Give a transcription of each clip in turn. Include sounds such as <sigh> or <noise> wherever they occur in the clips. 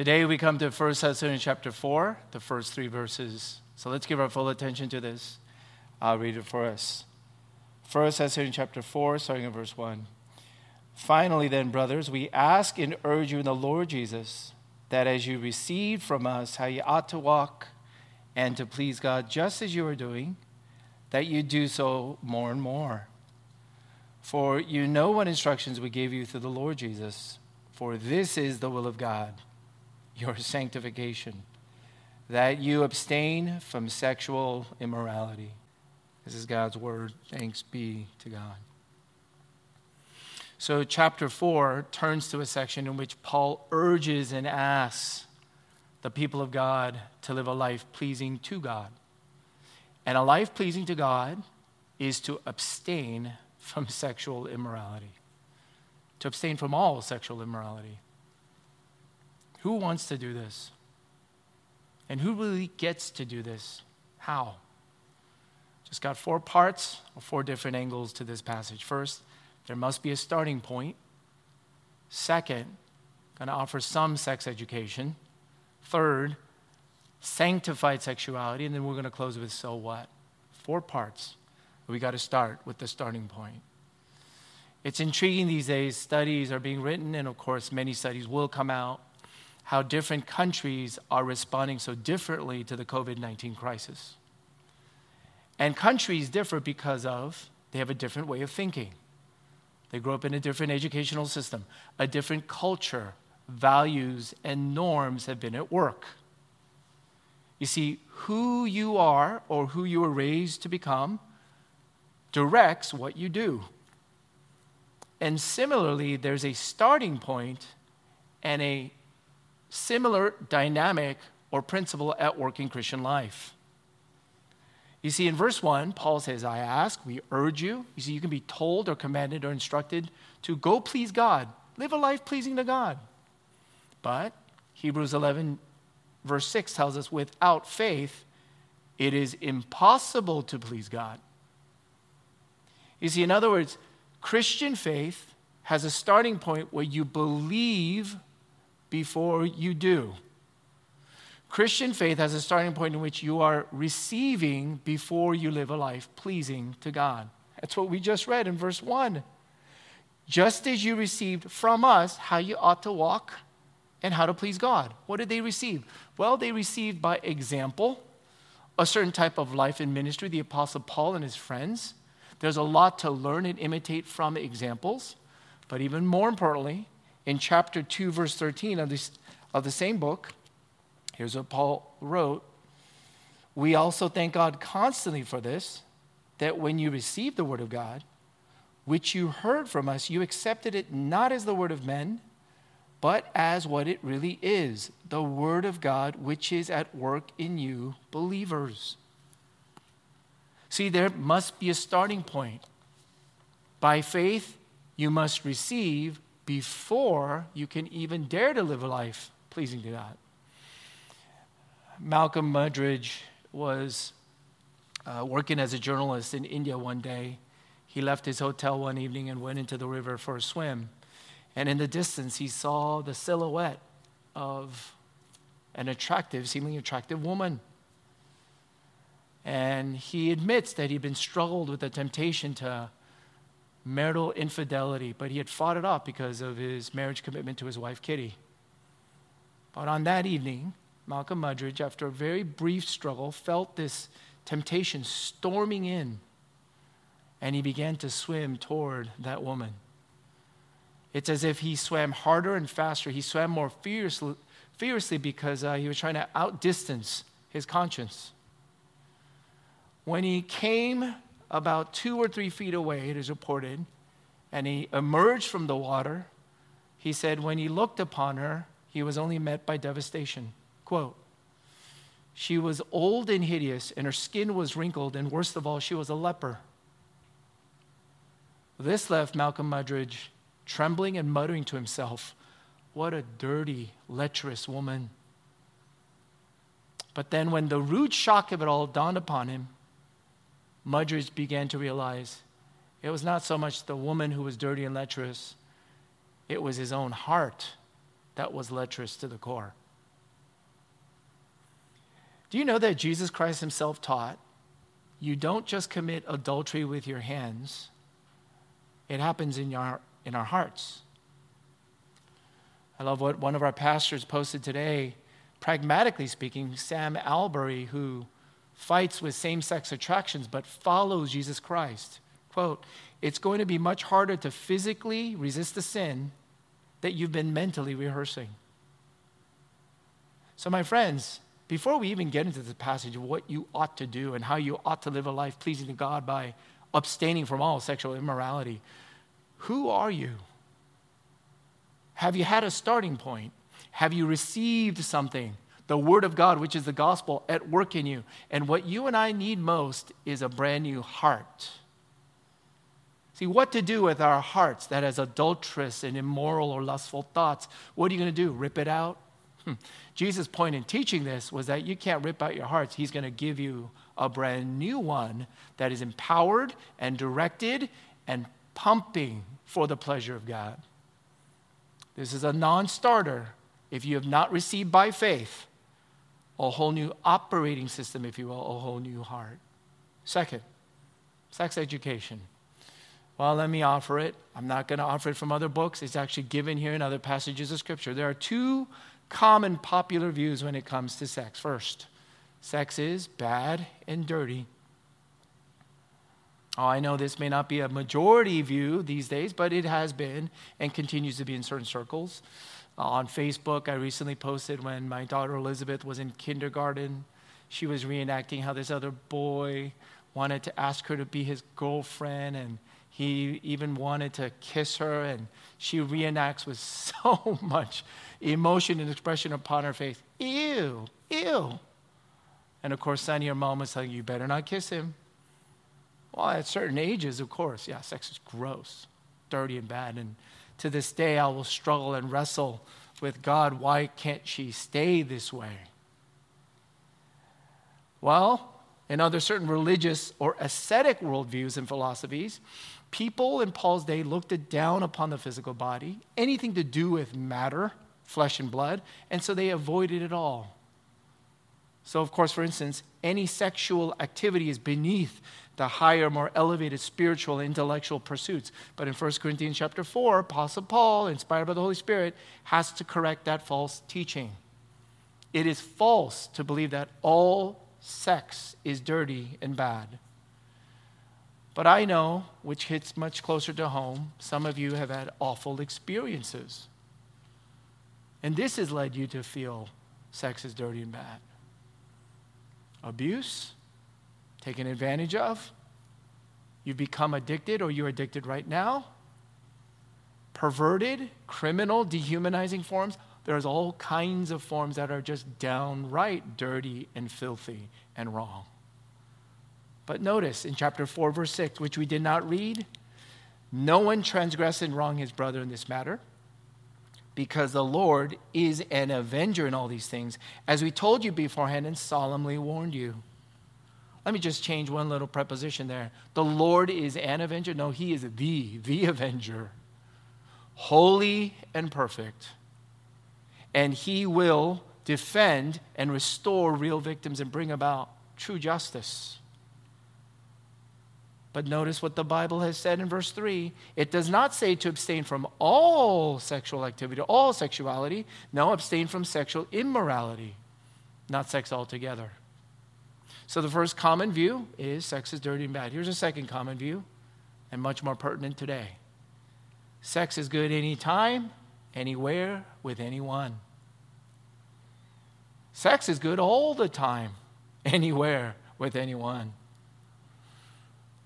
Today we come to 1 Thessalonians chapter 4, the first three verses. So let's give our full attention to this. I'll read it for us. 1 Thessalonians chapter 4, starting in verse 1. Finally, then, brothers, we ask and urge you in the Lord Jesus that as you received from us how you ought to walk and to please God just as you are doing, that you do so more and more. For you know what instructions we gave you through the Lord Jesus. For this is the will of God, your sanctification, that you abstain from sexual immorality. This is God's word. Thanks be to God. So, chapter 4 turns to a section in which Paul urges and asks the people of God to live a life pleasing to God. And a life pleasing to God is to abstain from sexual immorality, to abstain from all sexual immorality. Who wants to do this? And who really gets to do this? How? Just got four parts or four different angles to this passage. First, there must be a starting point. Second, going to offer some sex education. Third, sanctified sexuality. And then we're going to close with so what? Four parts. We got to start with the starting point. It's intriguing these days. Studies are being written, and of course, many studies will come out, how different countries are responding so differently to the COVID 19 crisis. And countries differ because of they have a different way of thinking. They grow up in a different educational system, a different culture, values, and norms have been at work. You see, who you are or who you were raised to become directs what you do. And similarly, there's a starting point and a similar dynamic or principle at work in Christian life. You see, in verse 1, Paul says, I ask, we urge you. You see, you can be told or commanded or instructed to go please God, live a life pleasing to God. But Hebrews 11, verse 6 tells us, without faith, it is impossible to please God. You see, in other words, Christian faith has a starting point where you believe before you do. Christian faith has a starting point in which you are receiving before you live a life pleasing to God. That's what we just read in verse 1. Just as you received from us how you ought to walk and how to please God. What did they receive? Well, they received by example a certain type of life and ministry, the Apostle Paul and his friends. There's a lot to learn and imitate from examples. But even more importantly, in chapter 2, verse 13 of, this, of the same book, Here's what Paul wrote We also thank God constantly for this, that when you received the word of God, which you heard from us, you accepted it not as the word of men, but as what it really is the word of God, which is at work in you, believers. See, there must be a starting point. By faith, you must receive before you can even dare to live a life pleasing to God. Malcolm Muggeridge was uh, working as a journalist in India one day. He left his hotel one evening and went into the river for a swim. And in the distance, he saw the silhouette of an attractive, seemingly attractive woman. And he admits that he'd been struggled with the temptation to marital infidelity, but he had fought it off because of his marriage commitment to his wife, Kitty. But on that evening, Malcolm Muggeridge, after a very brief struggle, felt this temptation storming in, and he began to swim toward that woman. It's as if he swam harder and faster. He swam more fiercely, fiercely because uh, he was trying to outdistance his conscience. When he came about two or three feet away, it is reported, and he emerged from the water, he said, when he looked upon her, he was only met by devastation. Quote She was old and hideous, and her skin was wrinkled, and worst of all, she was a leper. This left Malcolm Muggeridge trembling and muttering to himself, What a dirty, lecherous woman. But then, when the rude shock of it all dawned upon him, Muggeridge began to realize it was not so much the woman who was dirty and lecherous, it was his own heart that was lecherous to the core. Do you know that Jesus Christ himself taught you don't just commit adultery with your hands, it happens in, your, in our hearts. I love what one of our pastors posted today. Pragmatically speaking, Sam Allberry, who fights with same sex attractions but follows Jesus Christ, quote, it's going to be much harder to physically resist the sin that you've been mentally rehearsing. So, my friends, before we even get into the passage of what you ought to do and how you ought to live a life pleasing to God by abstaining from all sexual immorality, who are you? Have you had a starting point? Have you received something? The Word of God, which is the gospel, at work in you. And what you and I need most is a brand new heart. See, what to do with our hearts that has adulterous and immoral or lustful thoughts? What are you going to do? Rip it out? Hmm. Jesus' point in teaching this was that you can't rip out your hearts. He's going to give you a brand new one that is empowered and directed and pumping for the pleasure of God. This is a non starter if you have not received by faith a whole new operating system, if you will, a whole new heart. Second, sex education. Well, let me offer it. I'm not going to offer it from other books. It's actually given here in other passages of Scripture. There are two common popular views when it comes to sex. First, sex is bad and dirty. Oh, I know this may not be a majority view these days, but it has been and continues to be in certain circles. Uh, on Facebook, I recently posted when my daughter Elizabeth was in kindergarten. She was reenacting how this other boy wanted to ask her to be his girlfriend, and he even wanted to kiss her, and she reenacts with <laughs> so much emotion and expression upon her face. Ew, ew. And of course, Sunny, your mom was telling you better not kiss him. Well, at certain ages, of course, yeah, sex is gross, dirty, and bad. And to this day, I will struggle and wrestle with God. Why can't she stay this way? Well, in other certain religious or ascetic worldviews and philosophies, people in Paul's day looked down upon the physical body, anything to do with matter flesh and blood, and so they avoided it all. So, of course, for instance, any sexual activity is beneath the higher, more elevated spiritual, and intellectual pursuits. But in 1 Corinthians chapter 4, Apostle Paul, inspired by the Holy Spirit, has to correct that false teaching. It is false to believe that all sex is dirty and bad. But I know, which hits much closer to home, some of you have had awful experiences and this has led you to feel sex is dirty and bad. Abuse, taken advantage of. You've become addicted, or you're addicted right now. Perverted, criminal, dehumanizing forms. There's all kinds of forms that are just downright dirty and filthy and wrong. But notice in chapter 4, verse 6, which we did not read, no one transgress and wrong his brother in this matter because the Lord is an avenger in all these things, as we told you beforehand and solemnly warned you. Let me just change one little preposition there. The Lord is an avenger? No, He is the, the avenger. Holy and perfect. And He will defend and restore real victims and bring about true justice. But notice what the Bible has said in verse 3. It does not say to abstain from all sexual activity, all sexuality. No, abstain from sexual immorality, not sex altogether. So the first common view is sex is dirty and bad. Here's a second common view, and much more pertinent today sex is good anytime, anywhere, with anyone. Sex is good all the time, <laughs> anywhere, with anyone.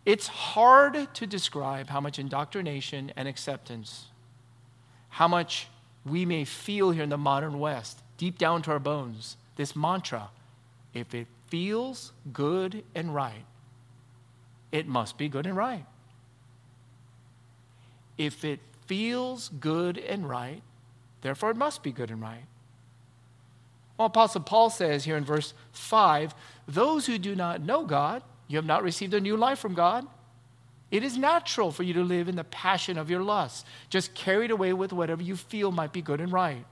It's hard to describe how much indoctrination and acceptance, how much we may feel here in the modern West, deep down to our bones, this mantra if it feels good and right, it must be good and right. If it feels good and right, therefore it must be good and right. Well, Apostle Paul says here in verse 5 those who do not know God, you have not received a new life from God. It is natural for you to live in the passion of your lusts, just carried away with whatever you feel might be good and right.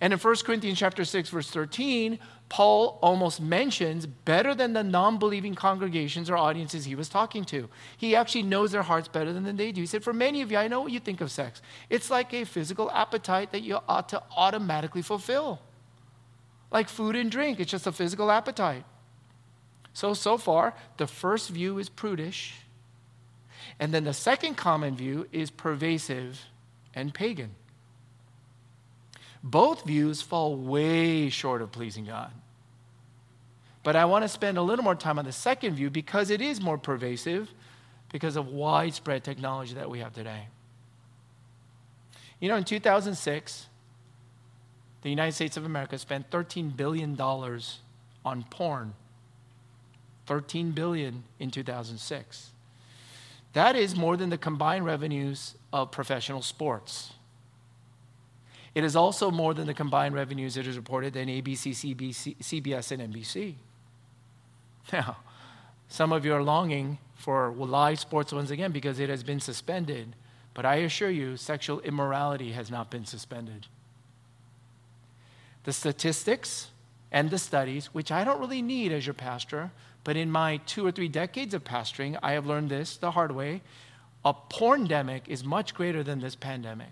And in 1 Corinthians chapter 6 verse 13, Paul almost mentions better than the non-believing congregations or audiences he was talking to. He actually knows their hearts better than they do. He said, "For many of you, I know what you think of sex. It's like a physical appetite that you ought to automatically fulfill. Like food and drink, it's just a physical appetite." So so far, the first view is prudish. And then the second common view is pervasive and pagan. Both views fall way short of pleasing God. But I want to spend a little more time on the second view because it is more pervasive because of widespread technology that we have today. You know, in 2006, the United States of America spent $13 billion on porn. 13 billion in 2006. That is more than the combined revenues of professional sports. It is also more than the combined revenues it is reported in ABC, CBC, CBS, and NBC. Now, some of you are longing for live sports once again because it has been suspended. But I assure you, sexual immorality has not been suspended. The statistics and the studies, which I don't really need as your pastor, but in my two or three decades of pastoring, I have learned this the hard way. A porndemic is much greater than this pandemic.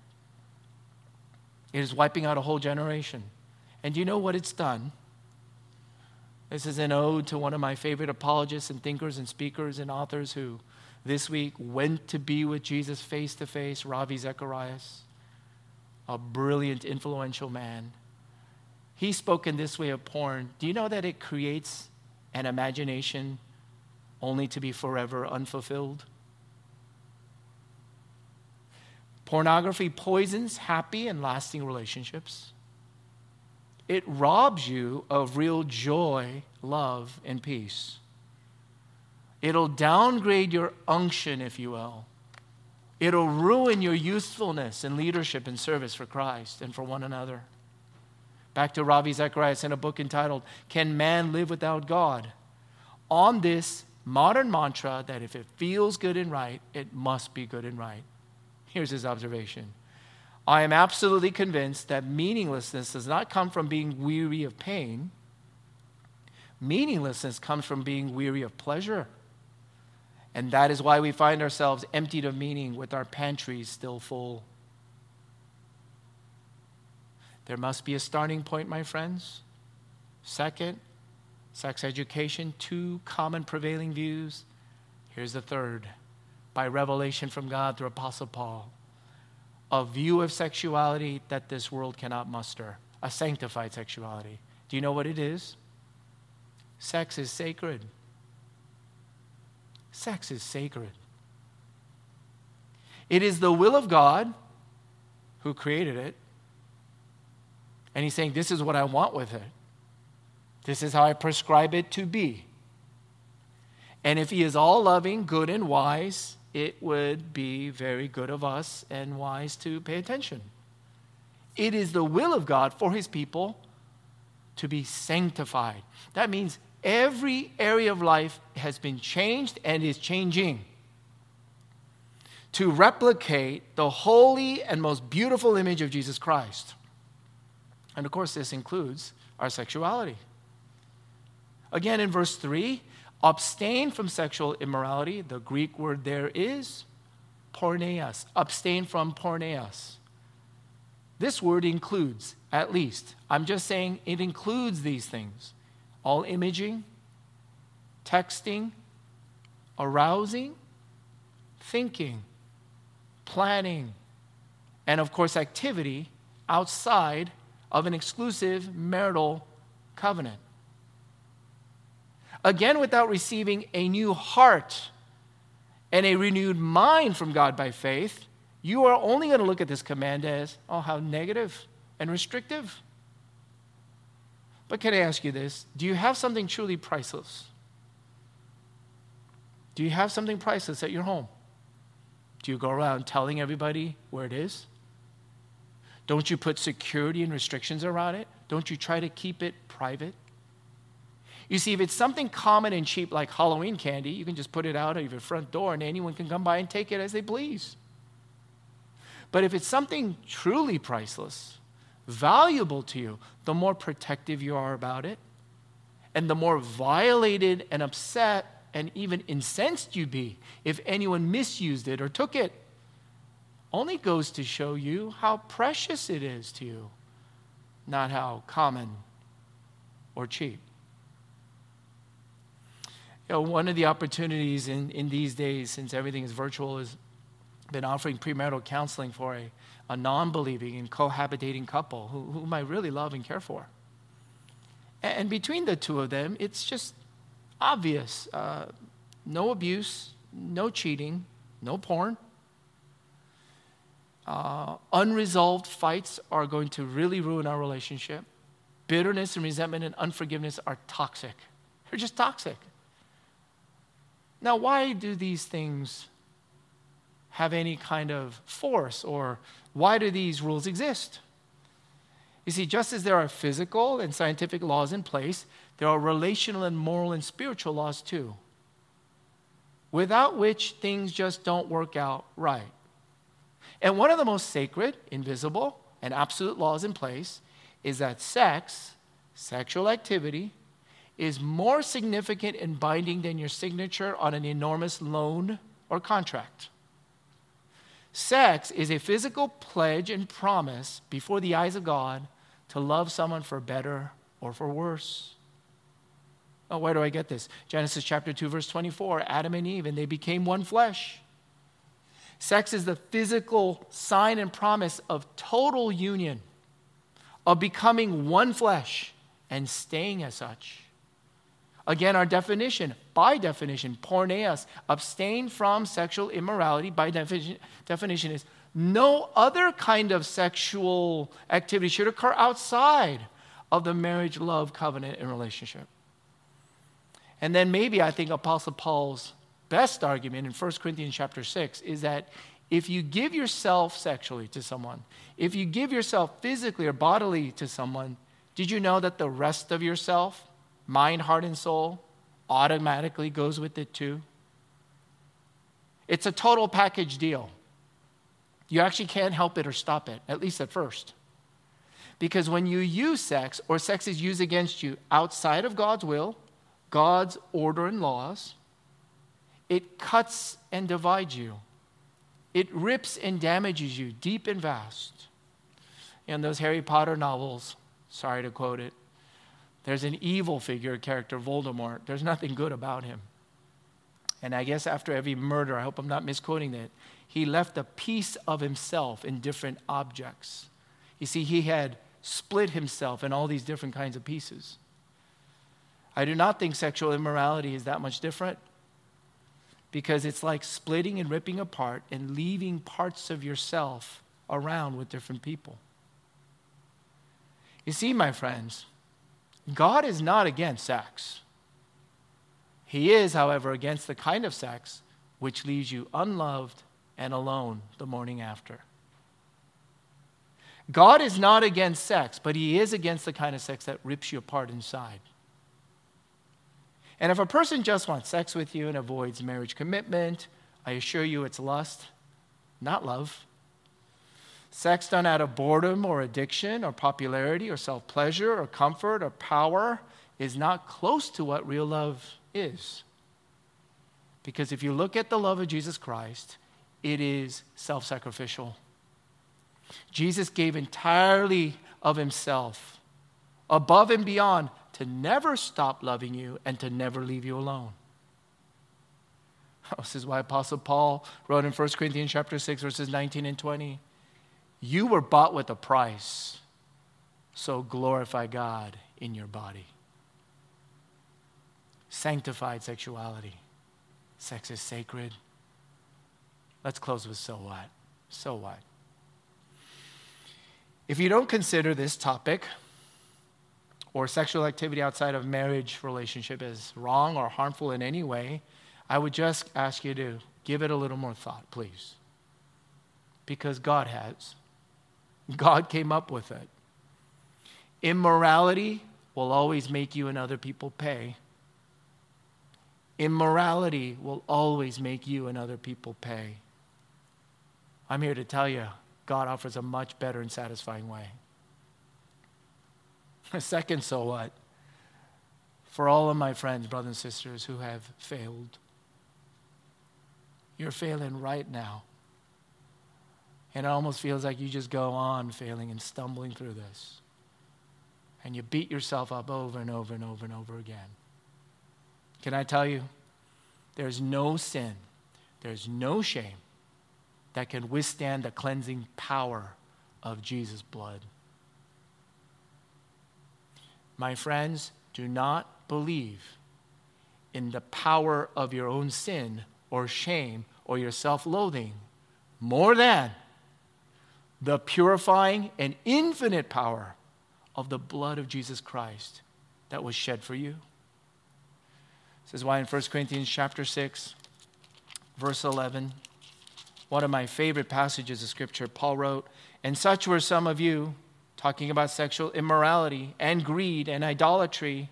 It is wiping out a whole generation. And do you know what it's done? This is an ode to one of my favorite apologists and thinkers and speakers and authors who this week went to be with Jesus face to face, Ravi Zacharias, a brilliant, influential man. He spoke in this way of porn. Do you know that it creates an imagination only to be forever unfulfilled? Pornography poisons happy and lasting relationships. It robs you of real joy, love, and peace. It'll downgrade your unction, if you will. It'll ruin your usefulness and leadership and service for Christ and for one another. Back to Ravi Zacharias in a book entitled, Can Man Live Without God? On this modern mantra that if it feels good and right, it must be good and right. Here's his observation I am absolutely convinced that meaninglessness does not come from being weary of pain. Meaninglessness comes from being weary of pleasure. And that is why we find ourselves emptied of meaning with our pantries still full. There must be a starting point, my friends. Second, sex education, two common prevailing views. Here's the third by revelation from God through Apostle Paul. A view of sexuality that this world cannot muster, a sanctified sexuality. Do you know what it is? Sex is sacred. Sex is sacred. It is the will of God who created it. And he's saying, This is what I want with it. This is how I prescribe it to be. And if he is all loving, good, and wise, it would be very good of us and wise to pay attention. It is the will of God for his people to be sanctified. That means every area of life has been changed and is changing to replicate the holy and most beautiful image of Jesus Christ. And of course, this includes our sexuality. Again, in verse 3, Abstain from sexual immorality. The Greek word there is porneas. Abstain from porneas. This word includes, at least, I'm just saying it includes these things all imaging, texting, arousing, thinking, planning, and of course, activity outside of an exclusive marital covenant. Again, without receiving a new heart and a renewed mind from God by faith, you are only going to look at this command as, oh, how negative and restrictive. But can I ask you this? Do you have something truly priceless? Do you have something priceless at your home? Do you go around telling everybody where it is? Don't you put security and restrictions around it? Don't you try to keep it private? You see, if it's something common and cheap like Halloween candy, you can just put it out of your front door and anyone can come by and take it as they please. But if it's something truly priceless, valuable to you, the more protective you are about it, and the more violated and upset and even incensed you'd be if anyone misused it or took it. Only goes to show you how precious it is to you, not how common or cheap. You know, one of the opportunities in, in these days, since everything is virtual, has been offering premarital counseling for a, a non believing and cohabitating couple who, whom I really love and care for. And, between the two of them, it's just obvious uh, no abuse, no cheating, no porn. Uh, unresolved fights are going to really ruin our relationship. Bitterness and resentment and unforgiveness are toxic. They're just toxic. Now, why do these things have any kind of force, or why do these rules exist? You see, just as there are physical and scientific laws in place, there are relational and moral and spiritual laws too, without which things just don't work out right. And one of the most sacred, invisible, and absolute laws in place is that sex, sexual activity, is more significant and binding than your signature on an enormous loan or contract. Sex is a physical pledge and promise before the eyes of God to love someone for better or for worse. Oh, where do I get this? Genesis chapter 2, verse 24 Adam and Eve, and they became one flesh. Sex is the physical sign and promise of total union, of becoming one flesh and staying as such. Again, our definition, by definition, porneos, abstain from sexual immorality, by definition, definition is no other kind of sexual activity should occur outside of the marriage, love, covenant, and relationship. And then maybe I think Apostle Paul's best argument in 1 Corinthians chapter 6 is that if you give yourself sexually to someone, if you give yourself physically or bodily to someone, did you know that the rest of yourself, mind, heart, and soul, automatically goes with it too? It's a total package deal. You actually can't help it or stop it, at least at first. Because when you use sex or sex is used against you outside of God's will, God's order and laws, it cuts and divides you. It rips and damages you deep and vast. In those Harry Potter novels, sorry to quote it, there's an evil figure character, Voldemort. There's nothing good about him. And I guess after every murder, I hope I'm not misquoting that, he left a piece of himself in different objects. You see, he had split himself in all these different kinds of pieces. I do not think sexual immorality is that much different because it's like splitting and ripping apart and leaving parts of yourself around with different people. You see, my friends, God is not against sex. He is, however, against the kind of sex which leaves you unloved and alone the morning after. God is not against sex, but He is against the kind of sex that rips you apart inside. And if a person just wants sex with you and avoids marriage commitment, I assure you it's lust, not love. Sex done out of boredom or addiction or popularity or self pleasure or comfort or power is not close to what real love is. Because if you look at the love of Jesus Christ, it is self sacrificial. Jesus gave entirely of himself, above and beyond to never stop loving you and to never leave you alone. <laughs> This is why Apostle Paul wrote in 1 Corinthians chapter 6, verses 19 and 20. You were bought with a price, so glorify God in your body. Sanctified sexuality. Sex is sacred. Let's close with so what? So what? If you don't consider this topic, or sexual activity outside of marriage relationship as wrong or harmful in any way, I would just ask you to give it a little more thought, please. Because God has. God came up with it. Immorality will always make you and other people pay. Immorality will always make you and other people pay. I'm here to tell you, God offers a much better and satisfying way. A <laughs> second, so what? For all of my friends, brothers and sisters who have failed, you're failing right now. And it almost feels like you just go on failing and stumbling through this. And you beat yourself up over and over and over and over again. Can I tell you? There's no sin, there's no shame that can withstand the cleansing power of Jesus' blood. My friends, do not believe in the power of your own sin or shame or your self loathing more than the purifying and infinite power of the blood of Jesus Christ that was shed for you. This is why in 1 Corinthians chapter 6, verse 11, one of my favorite passages of scripture, Paul wrote, And such were some of you, talking about sexual immorality and greed and idolatry.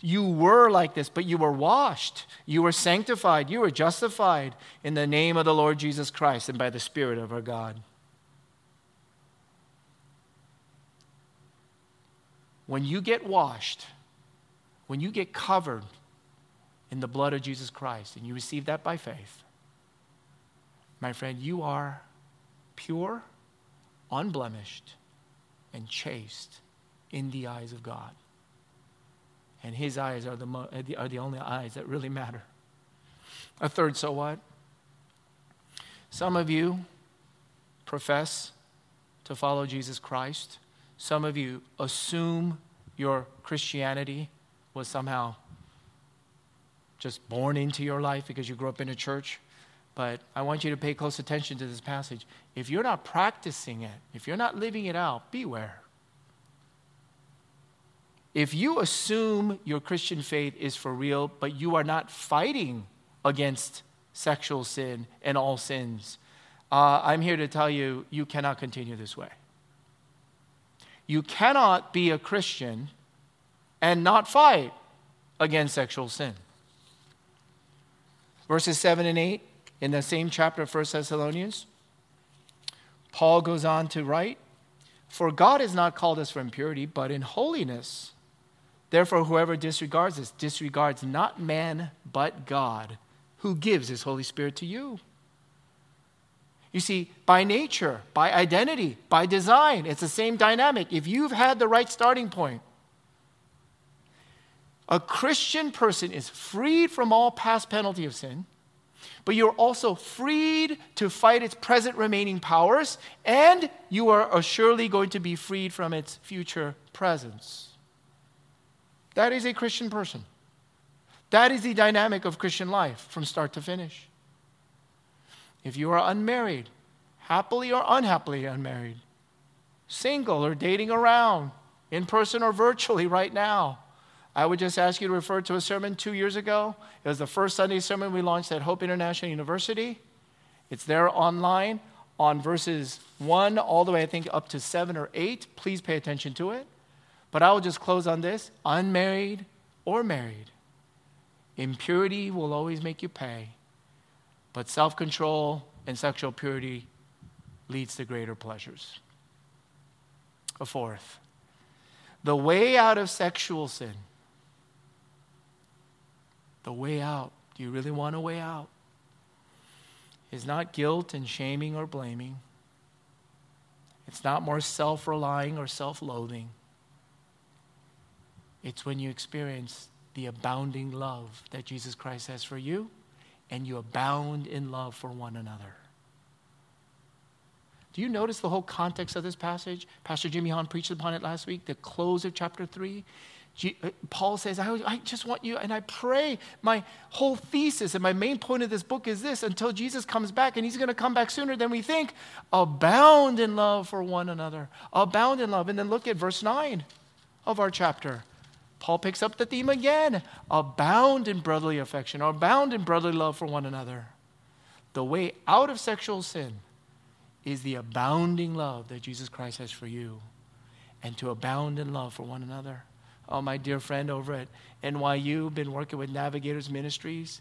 You were like this, but you were washed. You were sanctified. You were justified in the name of the Lord Jesus Christ and by the Spirit of our God. When you get washed, when you get covered in the blood of Jesus Christ and you receive that by faith, my friend, you are pure, unblemished, and chaste in the eyes of God. And his eyes are the, mo- uh, are the only eyes that really matter. A third, so what? Some of you profess to follow Jesus Christ. Some of you assume your Christianity was somehow just born into your life because you grew up in a church. But I want you to pay close attention to this passage. If you're not practicing it, if you're not living it out, beware. If you assume your Christian faith is for real, but you are not fighting against sexual sin and all sins, uh, I'm here to tell you, you cannot continue this way. You cannot be a Christian and not fight against sexual sin. Verses 7 and 8 in the same chapter of 1 Thessalonians, Paul goes on to write, For God has not called us for impurity, but in holiness. Therefore, whoever disregards this disregards not man, but God, who gives his Holy Spirit to you. You see, by nature, by identity, by design, it's the same dynamic. If you've had the right starting point, a Christian person is freed from all past penalty of sin, but you're also freed to fight its present remaining powers, and you are surely going to be freed from its future presence. That is a Christian person. That is the dynamic of Christian life from start to finish. If you are unmarried, happily or unhappily unmarried, single or dating around, in person or virtually right now, I would just ask you to refer to a sermon two years ago. It was the first Sunday sermon we launched at Hope International University. It's there online on verses 1 all the way, I think, up to 7 or 8. Please pay attention to it. But I will just close on this unmarried or married. Impurity will always make you pay, but self control and sexual purity leads to greater pleasures. A fourth, the way out of sexual sin the way out. Do you really want a way out? Is not guilt and shaming or blaming. It's not more self relying or self loathing. It's when you experience the abounding love that Jesus Christ has for you and you abound in love for one another. Do you notice the whole context of this passage? Pastor Jimmy Hahn preached upon it last week, the close of chapter 3. Uh, Paul says, I, I just want you, and I pray. My whole thesis and my main point of this book is this until Jesus comes back, and he's going to come back sooner than we think, abound in love for one another. Abound in love. And then look at verse 9 of our chapter. Paul picks up the theme again abound in brotherly affection, abound in brotherly love for one another. The way out of sexual sin is the abounding love that Jesus Christ has for you, and to abound in love for one another. Oh, my dear friend over at NYU, been working with Navigators Ministries.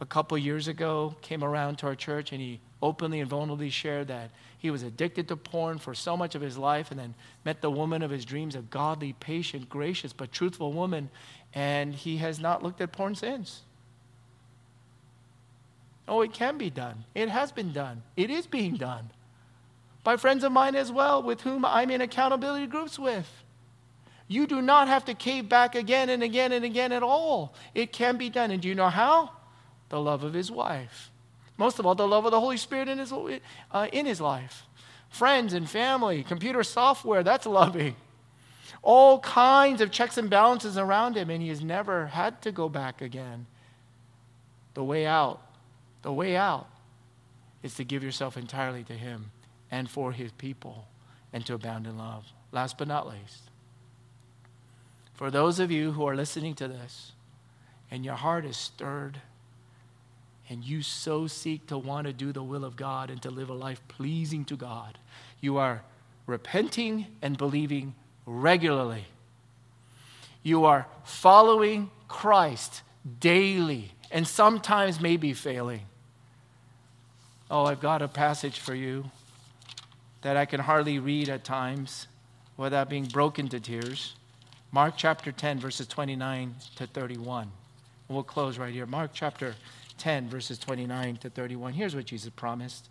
A couple years ago came around to our church and he openly and vulnerably shared that he was addicted to porn for so much of his life and then met the woman of his dreams, a godly, patient, gracious, but truthful woman, and he has not looked at porn since. Oh, it can be done. It has been done. It is being done by friends of mine as well, with whom I'm in accountability groups with. You do not have to cave back again and again and again at all. It can be done. And do you know how? The love of his wife. Most of all, the love of the Holy Spirit in his, uh, in his life. Friends and family, computer software, that's loving. All kinds of checks and balances around him, and he has never had to go back again. The way out, the way out is to give yourself entirely to him and for his people and to abound in love. Last but not least, for those of you who are listening to this and your heart is stirred and you so seek to want to do the will of God and to live a life pleasing to God, you are repenting and believing regularly. You are following Christ daily and sometimes maybe failing. Oh, I've got a passage for you that I can hardly read at times without being broken to tears. Mark chapter 10, verses 29 to 31. We'll close right here. Mark chapter 10, verses 29 to 31. Here's what Jesus promised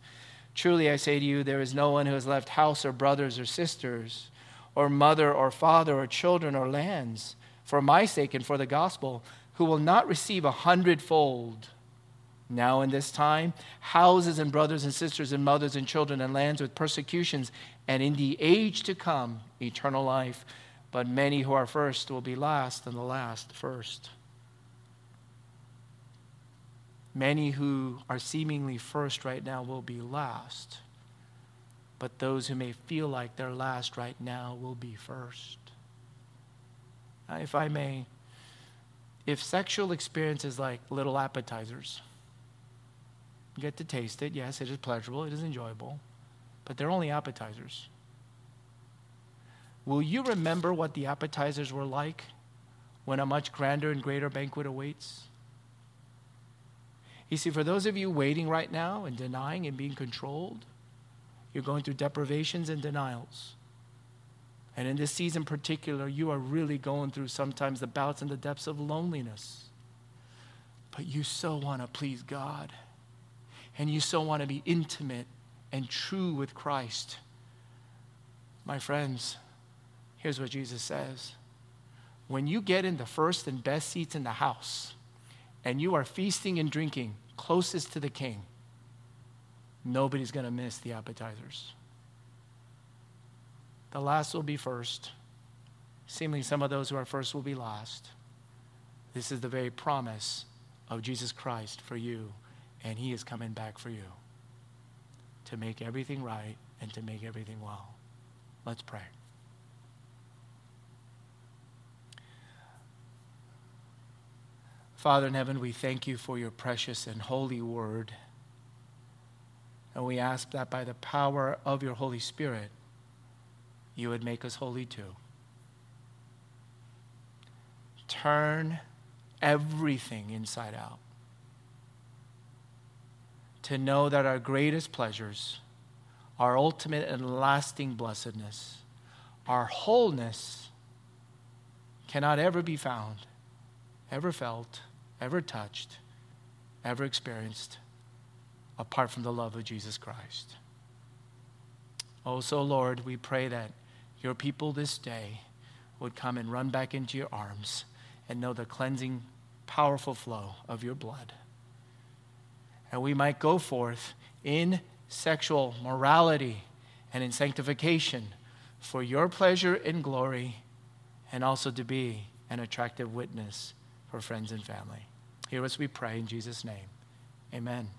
Truly I say to you, there is no one who has left house or brothers or sisters, or mother or father or children or lands, for my sake and for the gospel, who will not receive a hundredfold now in this time, houses and brothers and sisters and mothers and children and lands with persecutions, and in the age to come, eternal life. But many who are first will be last, and the last first. Many who are seemingly first right now will be last. But those who may feel like they're last right now will be first. If I may, if sexual experience is like little appetizers, you get to taste it. Yes, it is pleasurable, it is enjoyable, but they're only appetizers. Will you remember what the appetizers were like when a much grander and greater banquet awaits? You see, for those of you waiting right now and denying and being controlled, you're going through deprivations and denials. And in this season in particular, you are really going through sometimes the bouts and the depths of loneliness. But you so want to please God and you so want to be intimate and true with Christ, my friends, here's what Jesus says. When you get in the first and best seats in the house, and you are feasting and drinking closest to the king, nobody's going to miss the appetizers. The last will be first. Seemingly, some of those who are first will be last. This is the very promise of Jesus Christ for you and He is coming back for you to make everything right and to make everything well. Let's pray. Father in heaven, we thank you for your precious and holy word. And we ask that by the power of your Holy Spirit, you would make us holy too. Turn everything inside out to know that our greatest pleasures, our ultimate and lasting blessedness, our wholeness cannot ever be found, ever felt, ever touched, ever experienced apart from the love of Jesus Christ. Oh, so Lord, we pray that your people this day would come and run back into your arms and know the cleansing, powerful flow of your blood and we might go forth in sexual morality and in sanctification for your pleasure and glory, and also to be an attractive witness for friends and family. Hear us, we pray in Jesus' name. Amen.